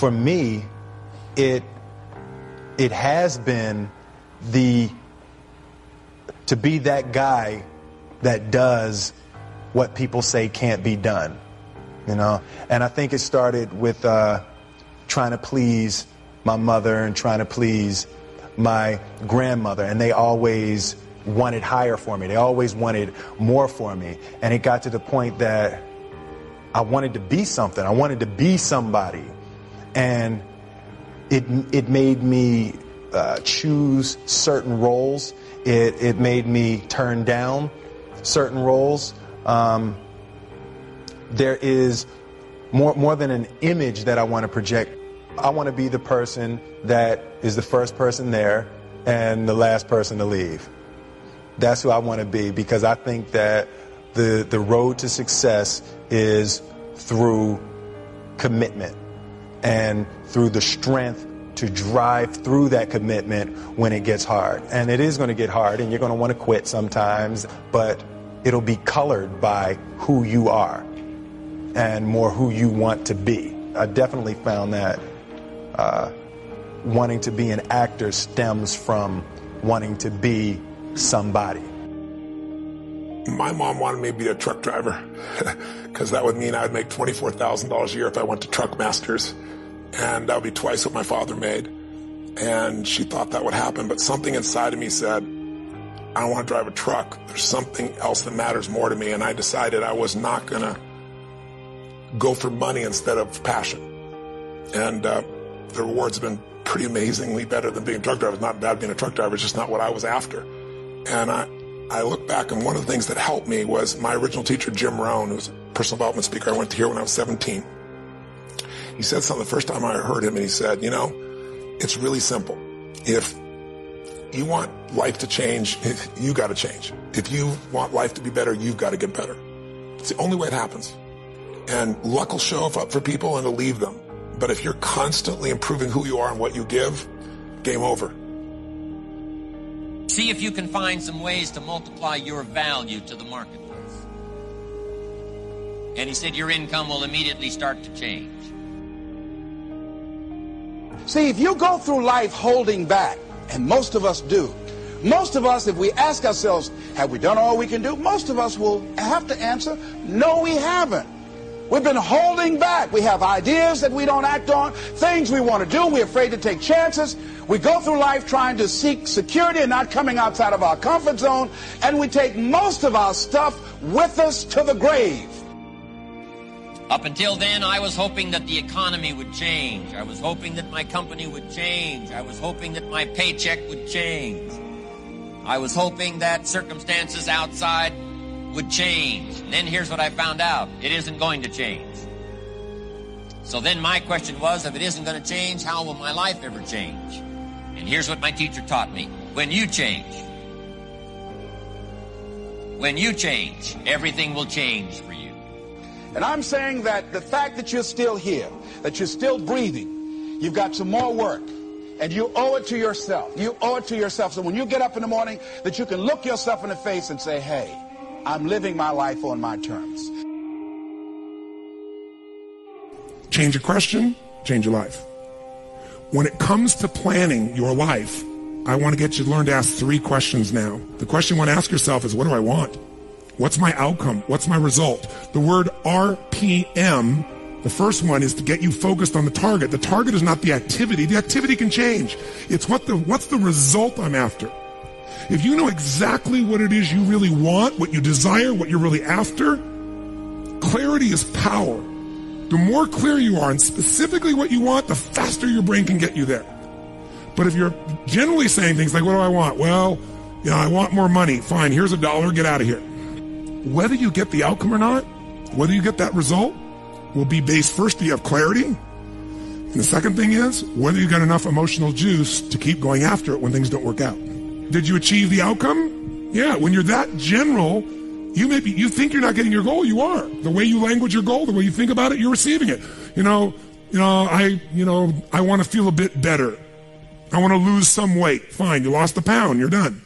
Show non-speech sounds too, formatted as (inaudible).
for me, it it has been the to be that guy that does what people say can't be done. You know, and I think it started with uh, trying to please my mother and trying to please my grandmother, and they always wanted higher for me. They always wanted more for me, and it got to the point that I wanted to be something. I wanted to be somebody, and it it made me uh, choose certain roles. It it made me turn down certain roles. Um, there is more more than an image that I want to project. I want to be the person that is the first person there and the last person to leave. That's who I want to be because I think that the the road to success is through commitment and through the strength to drive through that commitment when it gets hard. And it is going to get hard and you're going to want to quit sometimes, but it'll be colored by who you are and more who you want to be. I definitely found that uh, wanting to be an actor stems from wanting to be somebody. My mom wanted me to be a truck driver (laughs) because that would mean I'd make $24,000 a year if I went to Truck Masters. And that would be twice what my father made. And she thought that would happen, but something inside of me said, I don't want to drive a truck. There's something else that matters more to me. And I decided I was not going to go for money instead of passion. And uh, the rewards have been pretty amazingly better than being a truck driver. It's not bad being a truck driver, it's just not what I was after. And I, I look back, and one of the things that helped me was my original teacher, Jim Rohn, who was a personal development speaker I went to hear when I was 17. He said something the first time I heard him, and he said, You know, it's really simple. If you want life to change, (laughs) you got to change. If you want life to be better, you've got to get better. It's the only way it happens. And luck will show up for people and it'll leave them. But if you're constantly improving who you are and what you give, game over. See if you can find some ways to multiply your value to the marketplace. And he said your income will immediately start to change. See, if you go through life holding back, and most of us do, most of us, if we ask ourselves, have we done all we can do? Most of us will have to answer, no, we haven't. We've been holding back. We have ideas that we don't act on, things we want to do. We're afraid to take chances. We go through life trying to seek security and not coming outside of our comfort zone. And we take most of our stuff with us to the grave. Up until then, I was hoping that the economy would change. I was hoping that my company would change. I was hoping that my paycheck would change. I was hoping that circumstances outside would change. And then here's what I found out it isn't going to change. So then my question was if it isn't going to change, how will my life ever change? And here's what my teacher taught me when you change, when you change, everything will change for you. And I'm saying that the fact that you're still here, that you're still breathing, you've got some more work. And you owe it to yourself. You owe it to yourself. So when you get up in the morning, that you can look yourself in the face and say, hey, I'm living my life on my terms. Change your question, change your life. When it comes to planning your life, I want to get you to learn to ask three questions now. The question you want to ask yourself is, what do I want? What's my outcome? What's my result? The word RPM, the first one is to get you focused on the target. The target is not the activity. The activity can change. It's what the, what's the result I'm after. If you know exactly what it is you really want, what you desire, what you're really after, clarity is power. The more clear you are and specifically what you want, the faster your brain can get you there. But if you're generally saying things like, what do I want? Well, you know, I want more money. Fine, here's a dollar, get out of here. Whether you get the outcome or not, whether you get that result, will be based first, do you have clarity? And the second thing is, whether you got enough emotional juice to keep going after it when things don't work out. Did you achieve the outcome? Yeah, when you're that general, you may be, you think you're not getting your goal, you are. The way you language your goal, the way you think about it, you're receiving it. You know, you know, I, you know, I want to feel a bit better. I want to lose some weight. Fine, you lost a pound, you're done.